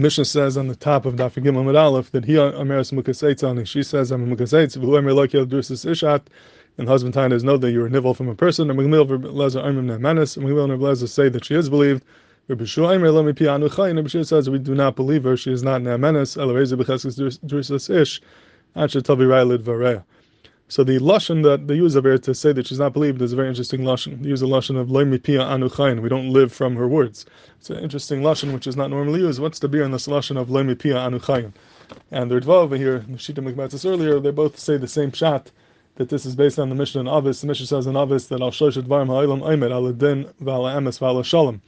Mishnah says on the top of Daf Gimel Mid Aleph that he Ameris Mukaseitz She says I'm a Mukaseitz. V'loimer Lokiel Drusis Ishat. And husband is know that you are nivel from a person. And Megmil Lezer Armim Nemanis. And Megmil and Lezer say that she is believed. Rabbi Shua Aimer Lomi Pianu Chayin. Rabbi Shua says we do not believe her. She is not Nemanis. Elareza Becheskes Drusis Ish. Anshe Tavi Railid Vareya. So the lashon that they use of her to say that she's not believed is a very interesting lashon. They use a lashon of loy pia anu We don't live from her words. It's an interesting lashon which is not normally used. What's the beer in this lashon of loy pia anu And the Ritva over here, the Shita Mikmatis earlier, they both say the same shot that this is based on the Mishnah in Avis. The Mishnah says in Avis that al shoshet varm ha'ilam aimed ala din v'ala emes v'ala shalom.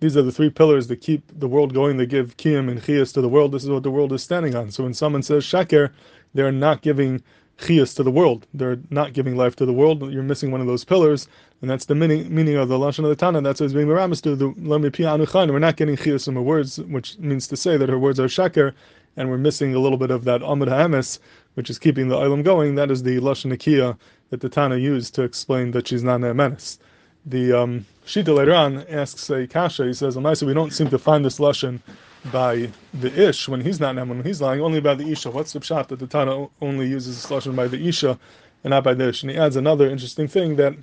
These are the three pillars that keep the world going. They give kiyam and chiyas to the world. This is what the world is standing on. So when someone says shaker, they're not giving chias to the world. They're not giving life to the world. You're missing one of those pillars, and that's the meaning, meaning of the lashon of the Tana. That's what is being miramis to the anuchan. We're not getting chias from her words, which means to say that her words are shaker, and we're missing a little bit of that amud ha'emes, which is keeping the ilam going. That is the lashon akia that the Tana used to explain that she's not a menace. The um, Shita later on asks a kasha. He says, "Amaisa, we don't seem to find this lashon." By the ish when he's not Neman, when he's lying, only by the isha. What's the pshat that the Tana only uses this lashon by the isha and not by the ish? And he adds another interesting thing that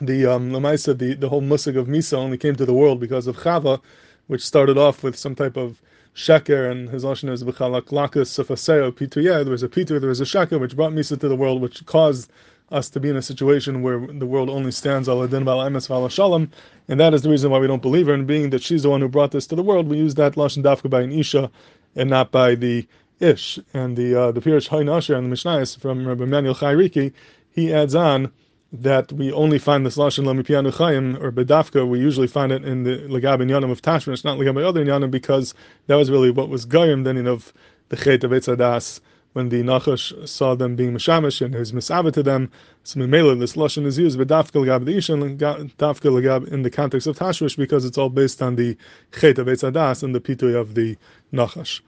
the um, the the whole musig of Misa only came to the world because of Chava, which started off with some type of sheker, and his lashon is b'chalak lakas sefaseo pituye. There was a pitu, there was a sheker, which brought Misa to the world, which caused us to be in a situation where the world only stands ala din bal emes val shalom, and that is the reason why we don't believe her. And being that she's the one who brought this to the world, we use that lashon dafka by an isha and not by the ish. And the uh, the Pirish Hon Ashir and the Mishnayos from Rabbi Emmanuel Chayriki, he adds on that we only find this lashon lamipianu chayim or bedafka. We usually find it in the legab yanim of Tashmish, not legab other yanim, because that was really what was goyim then of the chet of Eitzadas when the Nachash saw them being Mashamish and his Misava to them. So Mimela, this Lashon is used, but Dafka Lagab the Isha and Dafka Lagab in the context of Tashmish because it's all based on the Chet of Eitzadas and the Pitui of the Nachash.